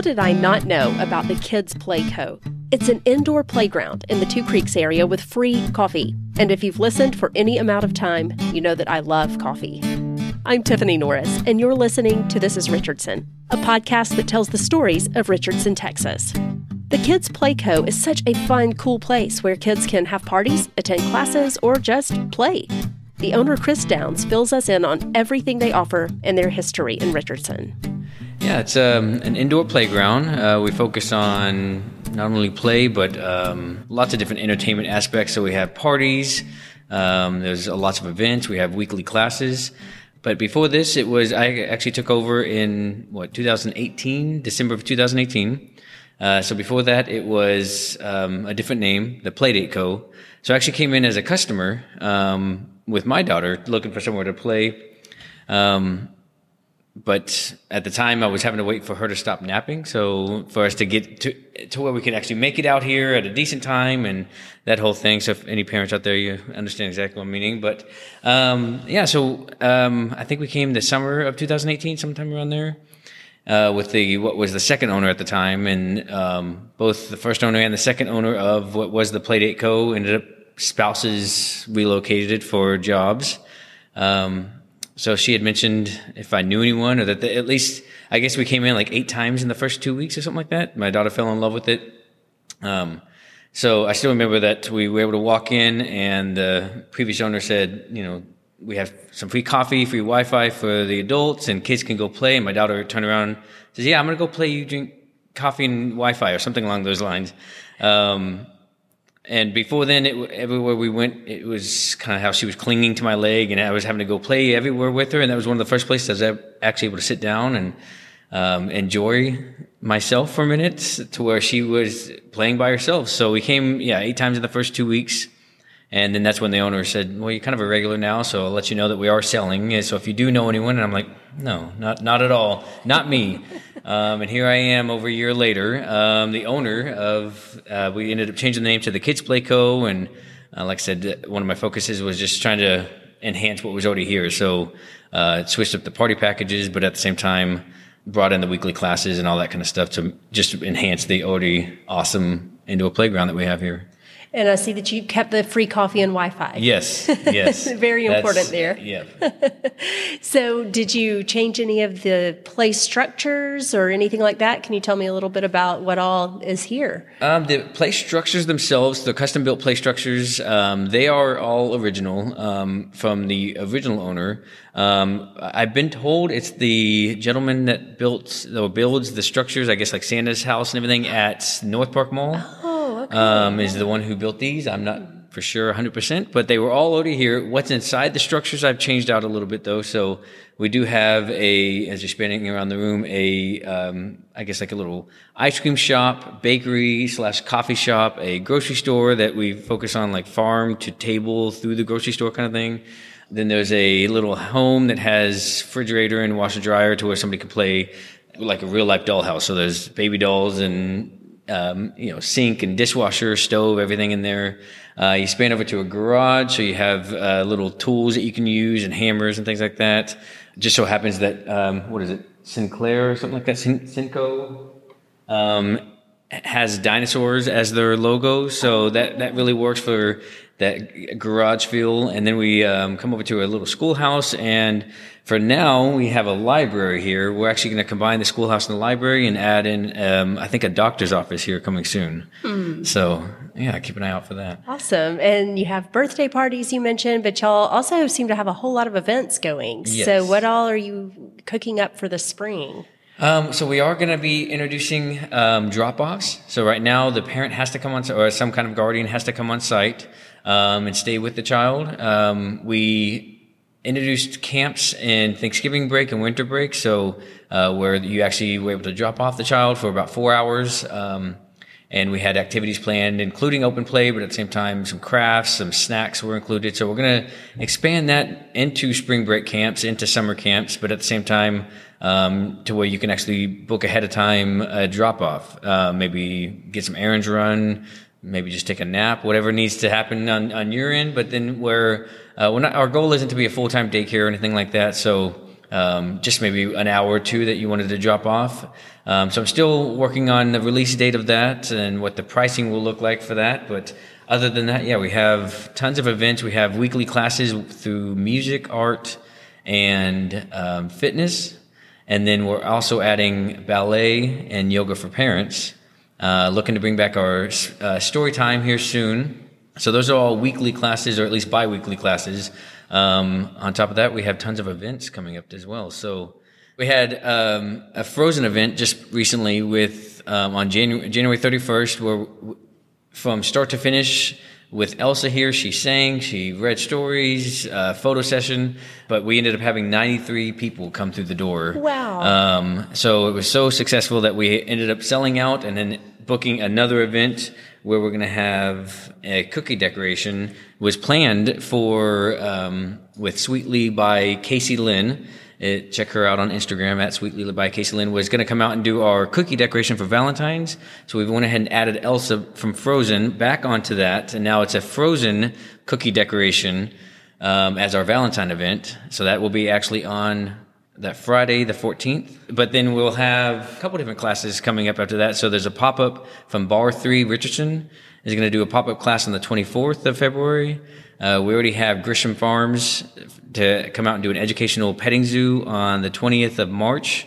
How did I not know about the Kids Play Co? It's an indoor playground in the Two Creeks area with free coffee. And if you've listened for any amount of time, you know that I love coffee. I'm Tiffany Norris, and you're listening to This is Richardson, a podcast that tells the stories of Richardson, Texas. The Kids Play Co. is such a fun, cool place where kids can have parties, attend classes, or just play. The owner, Chris Downs, fills us in on everything they offer and their history in Richardson. Yeah, it's um, an indoor playground. Uh, we focus on not only play, but um, lots of different entertainment aspects. So we have parties, um, there's lots of events, we have weekly classes. But before this, it was, I actually took over in, what, 2018, December of 2018. Uh, so before that, it was um, a different name, the Playdate Co. So I actually came in as a customer um, with my daughter, looking for somewhere to play. Um, but at the time I was having to wait for her to stop napping. So for us to get to, to where we could actually make it out here at a decent time and that whole thing. So if any parents out there, you understand exactly what I'm meaning. But, um, yeah, so, um, I think we came the summer of 2018, sometime around there. Uh, with the what was the second owner at the time, and um, both the first owner and the second owner of what was the Playdate Co. ended up spouses relocated it for jobs. Um, so she had mentioned if I knew anyone or that the, at least, I guess we came in like eight times in the first two weeks or something like that. My daughter fell in love with it. Um, so I still remember that we were able to walk in and the previous owner said, you know, we have some free coffee, free Wi-Fi for the adults and kids can go play. And my daughter turned around and says, yeah, I'm going to go play. You drink coffee and Wi-Fi or something along those lines. Um, and before then, it, everywhere we went, it was kind of how she was clinging to my leg, and I was having to go play everywhere with her. And that was one of the first places I was actually able to sit down and um, enjoy myself for a minute, to where she was playing by herself. So we came, yeah, eight times in the first two weeks. And then that's when the owner said, "Well, you're kind of a regular now, so I'll let you know that we are selling. So if you do know anyone," and I'm like, "No, not not at all, not me." Um, and here I am over a year later, um, the owner of, uh, we ended up changing the name to the Kids Play Co. And uh, like I said, one of my focuses was just trying to enhance what was already here. So uh, switched up the party packages, but at the same time, brought in the weekly classes and all that kind of stuff to just enhance the already awesome indoor playground that we have here. And I see that you kept the free coffee and Wi-Fi. Yes, yes. Very important there. Yeah. so, did you change any of the play structures or anything like that? Can you tell me a little bit about what all is here? Um, the play structures themselves, the custom-built play structures, um, they are all original um, from the original owner. Um, I've been told it's the gentleman that built or builds the structures, I guess like Santa's house and everything at North Park Mall. Oh, um, is the one who built these. I'm not for sure 100%, but they were all over here. What's inside the structures I've changed out a little bit though. So we do have a, as you're spinning around the room, a, um, I guess like a little ice cream shop, bakery slash coffee shop, a grocery store that we focus on like farm to table through the grocery store kind of thing. Then there's a little home that has refrigerator and washer dryer to where somebody can play like a real life dollhouse. So there's baby dolls and um, you know, sink and dishwasher, stove, everything in there. Uh, you span over to a garage, so you have uh, little tools that you can use and hammers and things like that. Just so happens that um, what is it, Sinclair or something like that, Sin- Cinco, um, has dinosaurs as their logo, so that that really works for that garage feel. And then we um, come over to a little schoolhouse and for now, we have a library here. We're actually going to combine the schoolhouse and the library and add in, um, I think, a doctor's office here coming soon. Hmm. So, yeah, keep an eye out for that. Awesome. And you have birthday parties you mentioned, but y'all also seem to have a whole lot of events going. Yes. So, what all are you cooking up for the spring? Um, so we are going to be introducing um, drop-offs. So right now, the parent has to come on, or some kind of guardian has to come on site um, and stay with the child. Um, we introduced camps in Thanksgiving break and winter break, so uh, where you actually were able to drop off the child for about four hours. And we had activities planned, including open play, but at the same time, some crafts, some snacks were included. So we're going to expand that into spring break camps, into summer camps, but at the same time, um, to where you can actually book ahead of time a drop off, uh, maybe get some errands run, maybe just take a nap, whatever needs to happen on, on your end. But then where uh, not, our goal isn't to be a full time daycare or anything like that. So um, just maybe an hour or two that you wanted to drop off. Um, so I'm still working on the release date of that and what the pricing will look like for that. But other than that, yeah, we have tons of events. We have weekly classes through music, art, and um, fitness. And then we're also adding ballet and yoga for parents. Uh, looking to bring back our uh, story time here soon. So those are all weekly classes, or at least bi-weekly classes. Um, on top of that, we have tons of events coming up as well. So we had um, a Frozen event just recently with um, on January January 31st, where from start to finish with Elsa here. She sang, she read stories, uh, photo session, but we ended up having 93 people come through the door. Wow. Um, so it was so successful that we ended up selling out and then booking another event where we're going to have a cookie decoration was planned for um, with Sweetly by Casey Lynn. It, check her out on Instagram at Sweetly by Casey Lynn was going to come out and do our cookie decoration for Valentine's. So we went ahead and added Elsa from Frozen back onto that. And now it's a Frozen cookie decoration, um, as our Valentine event. So that will be actually on that Friday, the 14th. But then we'll have a couple different classes coming up after that. So there's a pop up from Barre3 Richardson is going to do a pop up class on the 24th of February. Uh, we already have Grisham Farms to come out and do an educational petting zoo on the 20th of March.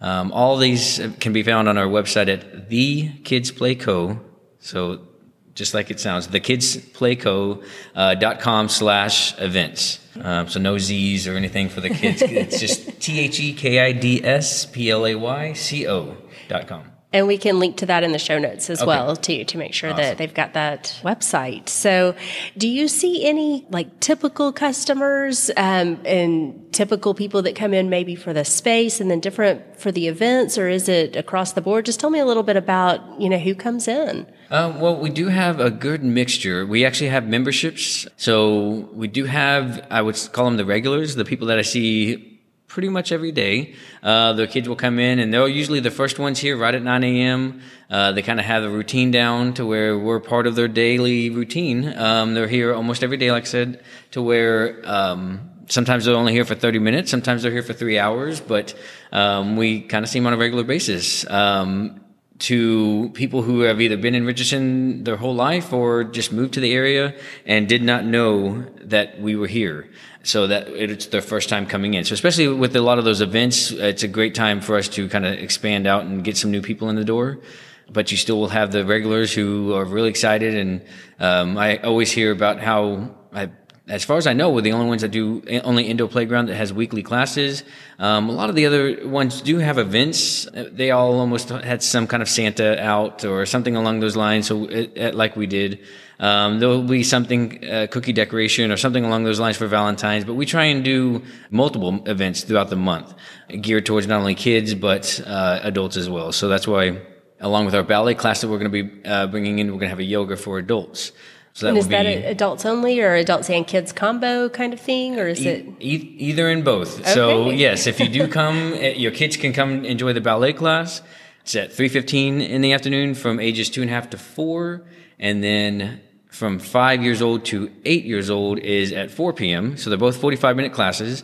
Um, all these can be found on our website at The Kids Play Co. So just like it sounds, thekidsplayco.com uh, com slash events. Um, so no Z's or anything for the kids. it's just T H E K I D S P L A Y C O dot com. And we can link to that in the show notes as okay. well too to make sure awesome. that they've got that website. So, do you see any like typical customers um, and typical people that come in maybe for the space and then different for the events, or is it across the board? Just tell me a little bit about you know who comes in. Uh, well, we do have a good mixture. We actually have memberships, so we do have I would call them the regulars, the people that I see pretty much every day. Uh, the kids will come in and they're usually the first ones here right at 9 a.m. Uh, they kind of have a routine down to where we're part of their daily routine. Um, they're here almost every day, like I said, to where, um, sometimes they're only here for 30 minutes. Sometimes they're here for three hours, but, um, we kind of see them on a regular basis. Um, to people who have either been in Richardson their whole life or just moved to the area and did not know that we were here. So that it's their first time coming in. So especially with a lot of those events, it's a great time for us to kind of expand out and get some new people in the door. But you still will have the regulars who are really excited. And um, I always hear about how I as far as I know, we're the only ones that do only indoor playground that has weekly classes. Um, a lot of the other ones do have events. They all almost had some kind of Santa out or something along those lines. So, it, it, like we did, um, there will be something uh, cookie decoration or something along those lines for Valentine's. But we try and do multiple events throughout the month, geared towards not only kids but uh, adults as well. So that's why, along with our ballet class that we're going to be uh, bringing in, we're going to have a yoga for adults. So that and is that adults only or adults and kids combo kind of thing, or is e- it e- either in both? Okay. So yes, if you do come, eh, your kids can come enjoy the ballet class. It's at three fifteen in the afternoon from ages two and a half to four, and then from five years old to eight years old is at four p.m. So they're both forty-five minute classes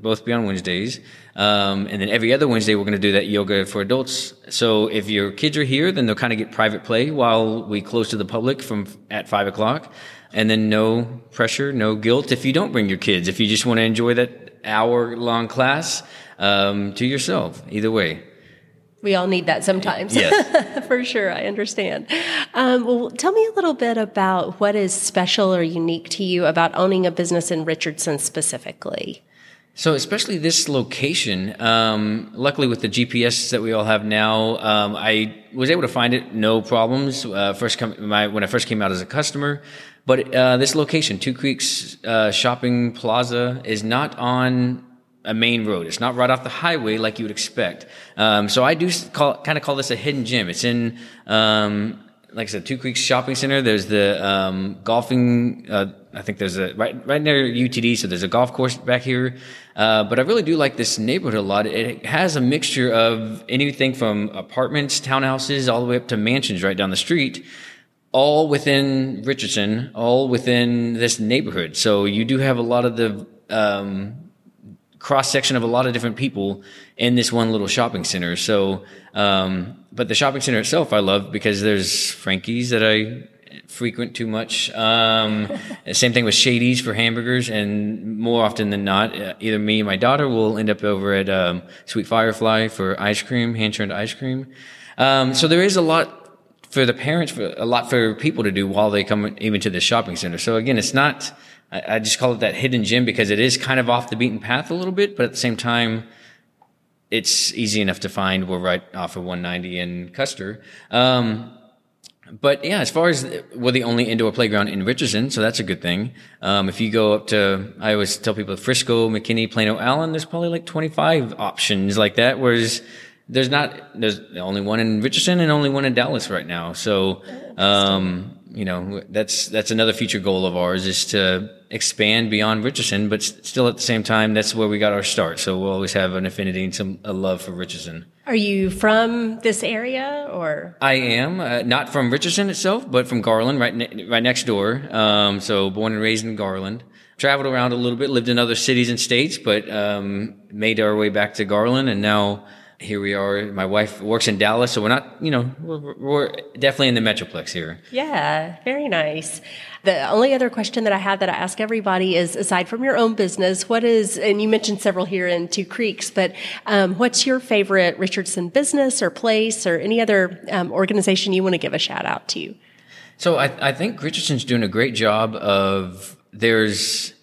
both be on Wednesdays. Um, and then every other Wednesday, we're going to do that yoga for adults. So if your kids are here, then they'll kind of get private play while we close to the public from at five o'clock. And then no pressure, no guilt if you don't bring your kids. If you just want to enjoy that hour long class um, to yourself, either way. We all need that sometimes. Yes. For sure, I understand. Um, well, tell me a little bit about what is special or unique to you about owning a business in Richardson specifically. So, especially this location, um, luckily with the GPS that we all have now, um, I was able to find it no problems. Uh, first, come, my, when I first came out as a customer, but uh, this location, Two Creeks uh, Shopping Plaza, is not on a main road. It's not right off the highway like you would expect. Um, so I do call, kind of call this a hidden gem. It's in, um, like I said, Two Creeks Shopping Center. There's the um, golfing. Uh, I think there's a right right near UTD. So there's a golf course back here. Uh, but I really do like this neighborhood a lot. It has a mixture of anything from apartments, townhouses, all the way up to mansions right down the street, all within Richardson, all within this neighborhood. So you do have a lot of the um, cross section of a lot of different people in this one little shopping center. So, um, but the shopping center itself, I love because there's Frankie's that I frequent too much. Um, same thing with Shady's for hamburgers, and more often than not, uh, either me and my daughter will end up over at um, Sweet Firefly for ice cream, hand churned ice cream. Um, so there is a lot for the parents, for a lot for people to do while they come even to the shopping center. So again, it's not. I, I just call it that hidden gem because it is kind of off the beaten path a little bit, but at the same time, it's easy enough to find. We're right off of 190 in Custer. Um, but yeah, as far as we're the only indoor playground in Richardson, so that's a good thing. Um, if you go up to, I always tell people Frisco, McKinney, Plano, Allen, there's probably like 25 options like that. Whereas there's not, there's only one in Richardson and only one in Dallas right now. So, um, you know, that's, that's another future goal of ours is to expand beyond Richardson, but still at the same time, that's where we got our start. So we'll always have an affinity and some, a love for Richardson. Are you from this area or? I am uh, not from Richardson itself, but from Garland, right ne- right next door. Um, so born and raised in Garland. Traveled around a little bit, lived in other cities and states, but um, made our way back to Garland, and now here we are. My wife works in Dallas, so we're not, you know, we're, we're, definitely in the Metroplex here. Yeah, very nice. The only other question that I have that I ask everybody is aside from your own business, what is, and you mentioned several here in Two Creeks, but um, what's your favorite Richardson business or place or any other um, organization you want to give a shout out to? So I, I think Richardson's doing a great job of, there's,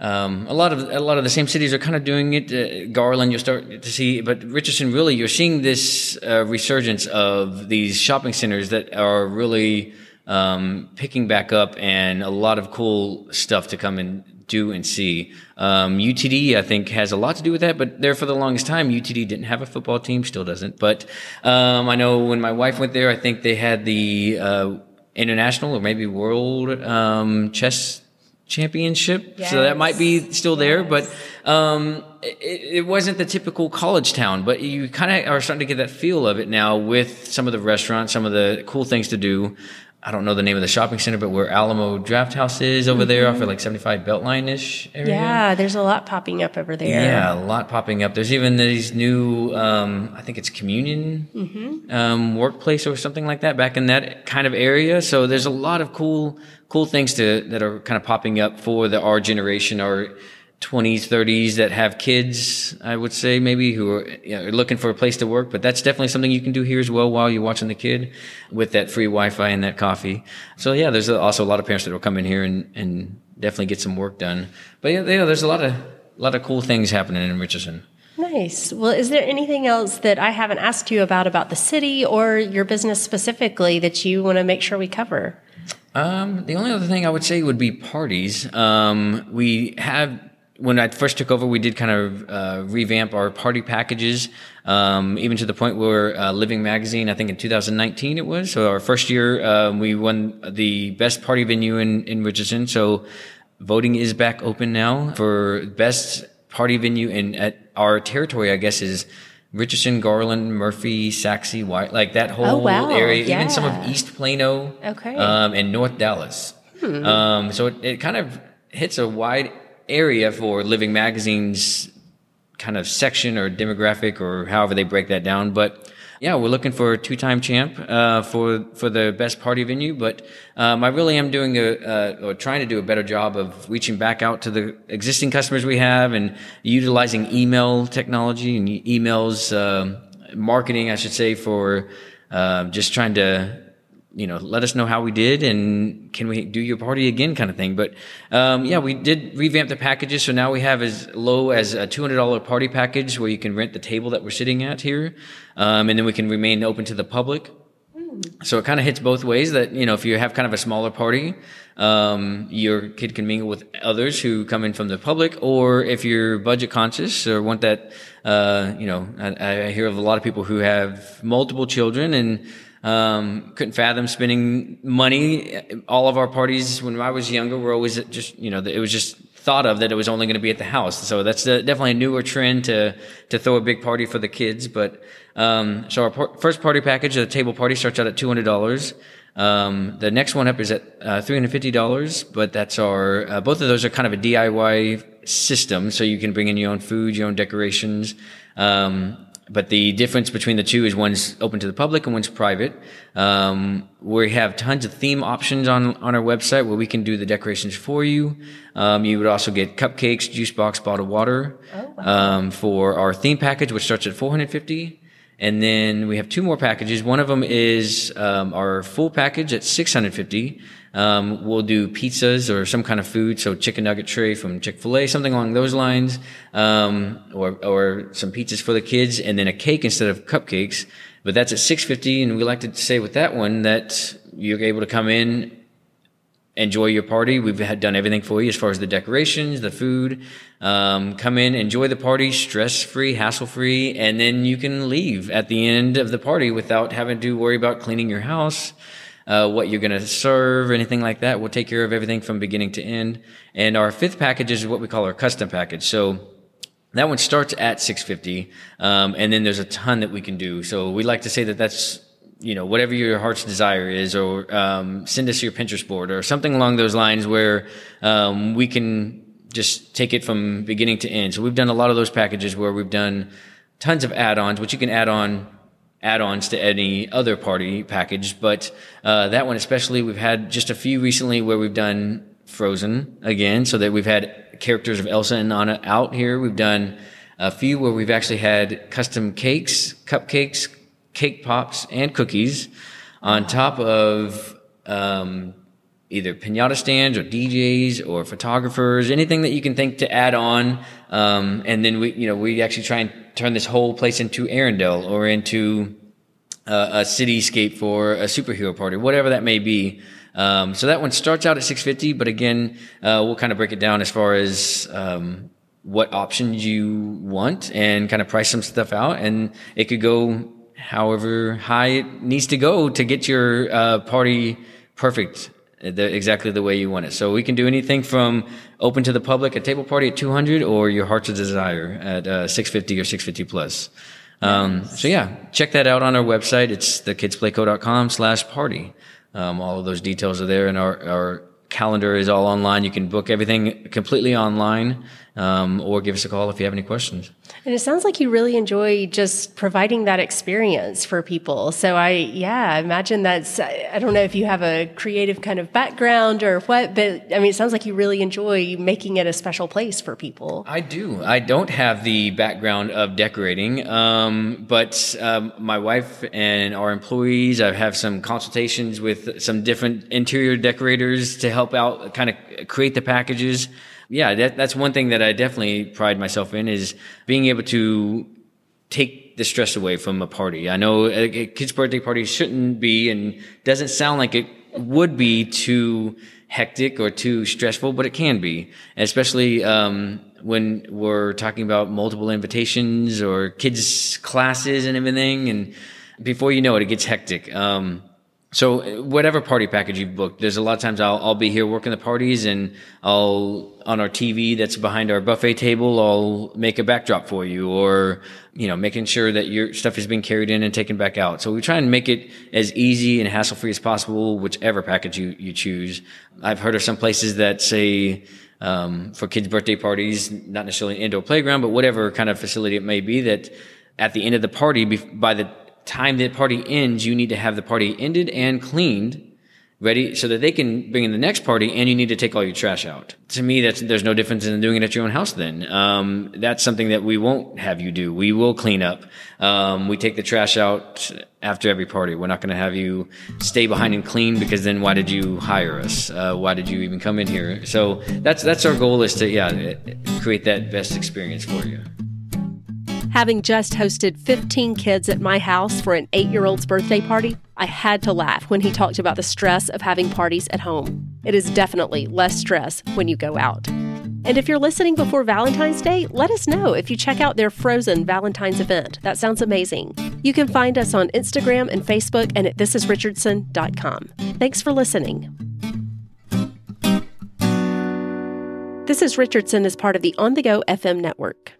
um, a lot of a lot of the same cities are kind of doing it. Uh, Garland, you'll start to see, but Richardson, really, you're seeing this uh, resurgence of these shopping centers that are really um, picking back up, and a lot of cool stuff to come and do and see. Um, UTD, I think, has a lot to do with that, but there for the longest time, UTD didn't have a football team, still doesn't. But um, I know when my wife went there, I think they had the uh, international or maybe world um, chess championship. Yes. So that might be still there, yes. but um, it, it, wasn't the typical college town. But you kind of are starting to get that feel of it now with some of the restaurants, some of the cool things to do. I don't know the name of the shopping center, but where Alamo Drafthouse is over mm-hmm. there, off of like 75 Beltline ish area. Yeah, there's a lot popping up over there. Yeah, a lot popping up. There's even these new, um, I think it's Communion mm-hmm. um, workplace or something like that back in that kind of area. So there's a lot of cool cool things to that are kind of popping up for the our generation, our 20s, 30s that have kids, I would say maybe who are, you know, looking for a place to work. But that's definitely something you can do here as well while you're watching the kid with that free Wi-Fi and that coffee. So yeah, there's also a lot of parents that will come in here and, and definitely get some work done. But yeah, yeah, there's a lot of, a lot of cool things happening in Richardson. Nice. Well, is there anything else that I haven't asked you about about the city or your business specifically that you want to make sure we cover? Um, the only other thing I would say would be parties. Um, we have when I first took over, we did kind of uh, revamp our party packages, um, even to the point where uh, Living Magazine, I think in 2019 it was, so our first year, uh, we won the best party venue in, in Richardson. So voting is back open now for best party venue in at our territory. I guess is Richardson, Garland, Murphy, Sachse, White, like that whole oh, wow. area, yeah. even some of East Plano, okay, um, and North Dallas. Hmm. Um, so it, it kind of hits a wide area for Living Magazine's kind of section or demographic or however they break that down. But yeah, we're looking for a two-time champ uh, for for the best party venue. But um, I really am doing a uh, or trying to do a better job of reaching back out to the existing customers we have and utilizing email technology and emails uh, marketing, I should say, for uh, just trying to you know, let us know how we did and can we do your party again kind of thing. But, um, yeah, we did revamp the packages. So now we have as low as a $200 party package where you can rent the table that we're sitting at here. Um, and then we can remain open to the public. So it kind of hits both ways that, you know, if you have kind of a smaller party, um, your kid can mingle with others who come in from the public, or if you're budget conscious or want that, uh, you know, I, I hear of a lot of people who have multiple children and, um, couldn't fathom spending money. All of our parties when I was younger were always just, you know, it was just thought of that it was only going to be at the house. So that's a, definitely a newer trend to, to throw a big party for the kids. But, um, so our par- first party package, the table party starts out at $200. Um, the next one up is at uh, $350, but that's our, uh, both of those are kind of a DIY system, so you can bring in your own food, your own decorations. Um, but the difference between the two is one's open to the public and one's private. Um, we have tons of theme options on on our website where we can do the decorations for you. Um, you would also get cupcakes, juice box, bottled water oh, wow. um, for our theme package, which starts at 450. And then we have two more packages. One of them is um, our full package at 650. Um, we'll do pizzas or some kind of food, so chicken nugget tray from Chick Fil A, something along those lines, um, or or some pizzas for the kids, and then a cake instead of cupcakes. But that's at 650, and we like to say with that one that you're able to come in enjoy your party. We've had done everything for you as far as the decorations, the food. Um, come in, enjoy the party, stress free, hassle free, and then you can leave at the end of the party without having to worry about cleaning your house. Uh, what you're going to serve, anything like that. We'll take care of everything from beginning to end. And our fifth package is what we call our custom package. So that one starts at 650, um, and then there's a ton that we can do. So we like to say that that's you know, whatever your heart's desire is, or um, send us your Pinterest board or something along those lines where um, we can just take it from beginning to end. So we've done a lot of those packages where we've done tons of add-ons, which you can add on add-ons to any other party package. But uh, that one especially, we've had just a few recently where we've done Frozen again, so that we've had characters of Elsa and Anna out here. We've done a few where we've actually had custom cakes, cupcakes, cake pops and cookies on top of um, either pinata stands or DJs or photographers, anything that you can think to add on. Um, and then we, you know, we actually try and turn this whole place into Arendelle or into uh, a cityscape for a superhero party, whatever that may be. Um, so that one starts out at 650, but again, uh, we'll kind of break it down as far as um, what options you want and kind of price some stuff out. And it could go however high it needs to go to get your uh, party perfect the, exactly the way you want it. So we can do anything from open to the public, a table party at 200, or your heart's desire at uh, 650 or 650 plus. Um, so yeah, check that out on our website. It's thekidsplayco.com slash party. Um, all of those details are there and our, our calendar is all online. You can book everything completely online um, or give us a call if you have any questions. And it sounds like you really enjoy just providing that experience for people. So I, yeah, I imagine that's, I don't know if you have a creative kind of background or what, but I mean, it sounds like you really enjoy making it a special place for people. I do. I don't have the background of decorating, um, but um, my wife and our employees, I have some consultations with some different interior decorators to help out, kind of create the packages yeah, that, that's one thing that I definitely pride myself in is being able to take the stress away from a party. I know a, kid's birthday party shouldn't be and doesn't sound like it would be too hectic or too stressful, but it can be, especially um, when we're talking about multiple invitations or kids' classes and everything. And before you know it, it gets hectic. Um, so whatever party package you've booked, there's a lot of times I'll, I'll be here working the parties and I'll, on our TV that's behind our buffet table, I'll make a backdrop for you or, you know, making sure that your stuff is being carried in and taken back out. So we try and make it as easy and hassle free as possible, whichever package you, you choose. I've heard of some places that say, um, for kids' birthday parties, not necessarily an indoor playground, but whatever kind of facility it may be that at the end of the party, by the time the party ends, you need to have the party ended and cleaned, ready so that they can bring in the next party, and you need to take all your trash out. To me, that's there's no difference in doing it at your own house. Then um, that's something that we won't have you do. We will clean up. Um, we take the trash out after every party. We're not going to have you stay behind and clean because then why did you hire us? Uh, why did you even come in here? So that's that's our goal is to yeah create that best experience for you. Having just hosted 15 kids at my house for an eight year old's birthday party, I had to laugh when he talked about the stress of having parties at home. It is definitely less stress when you go out. And if you're listening before Valentine's Day, let us know if you check out their Frozen Valentine's event. That sounds amazing. You can find us on Instagram and Facebook and at thisisrichardson.com. Thanks for listening. This is Richardson as part of the On the Go FM network.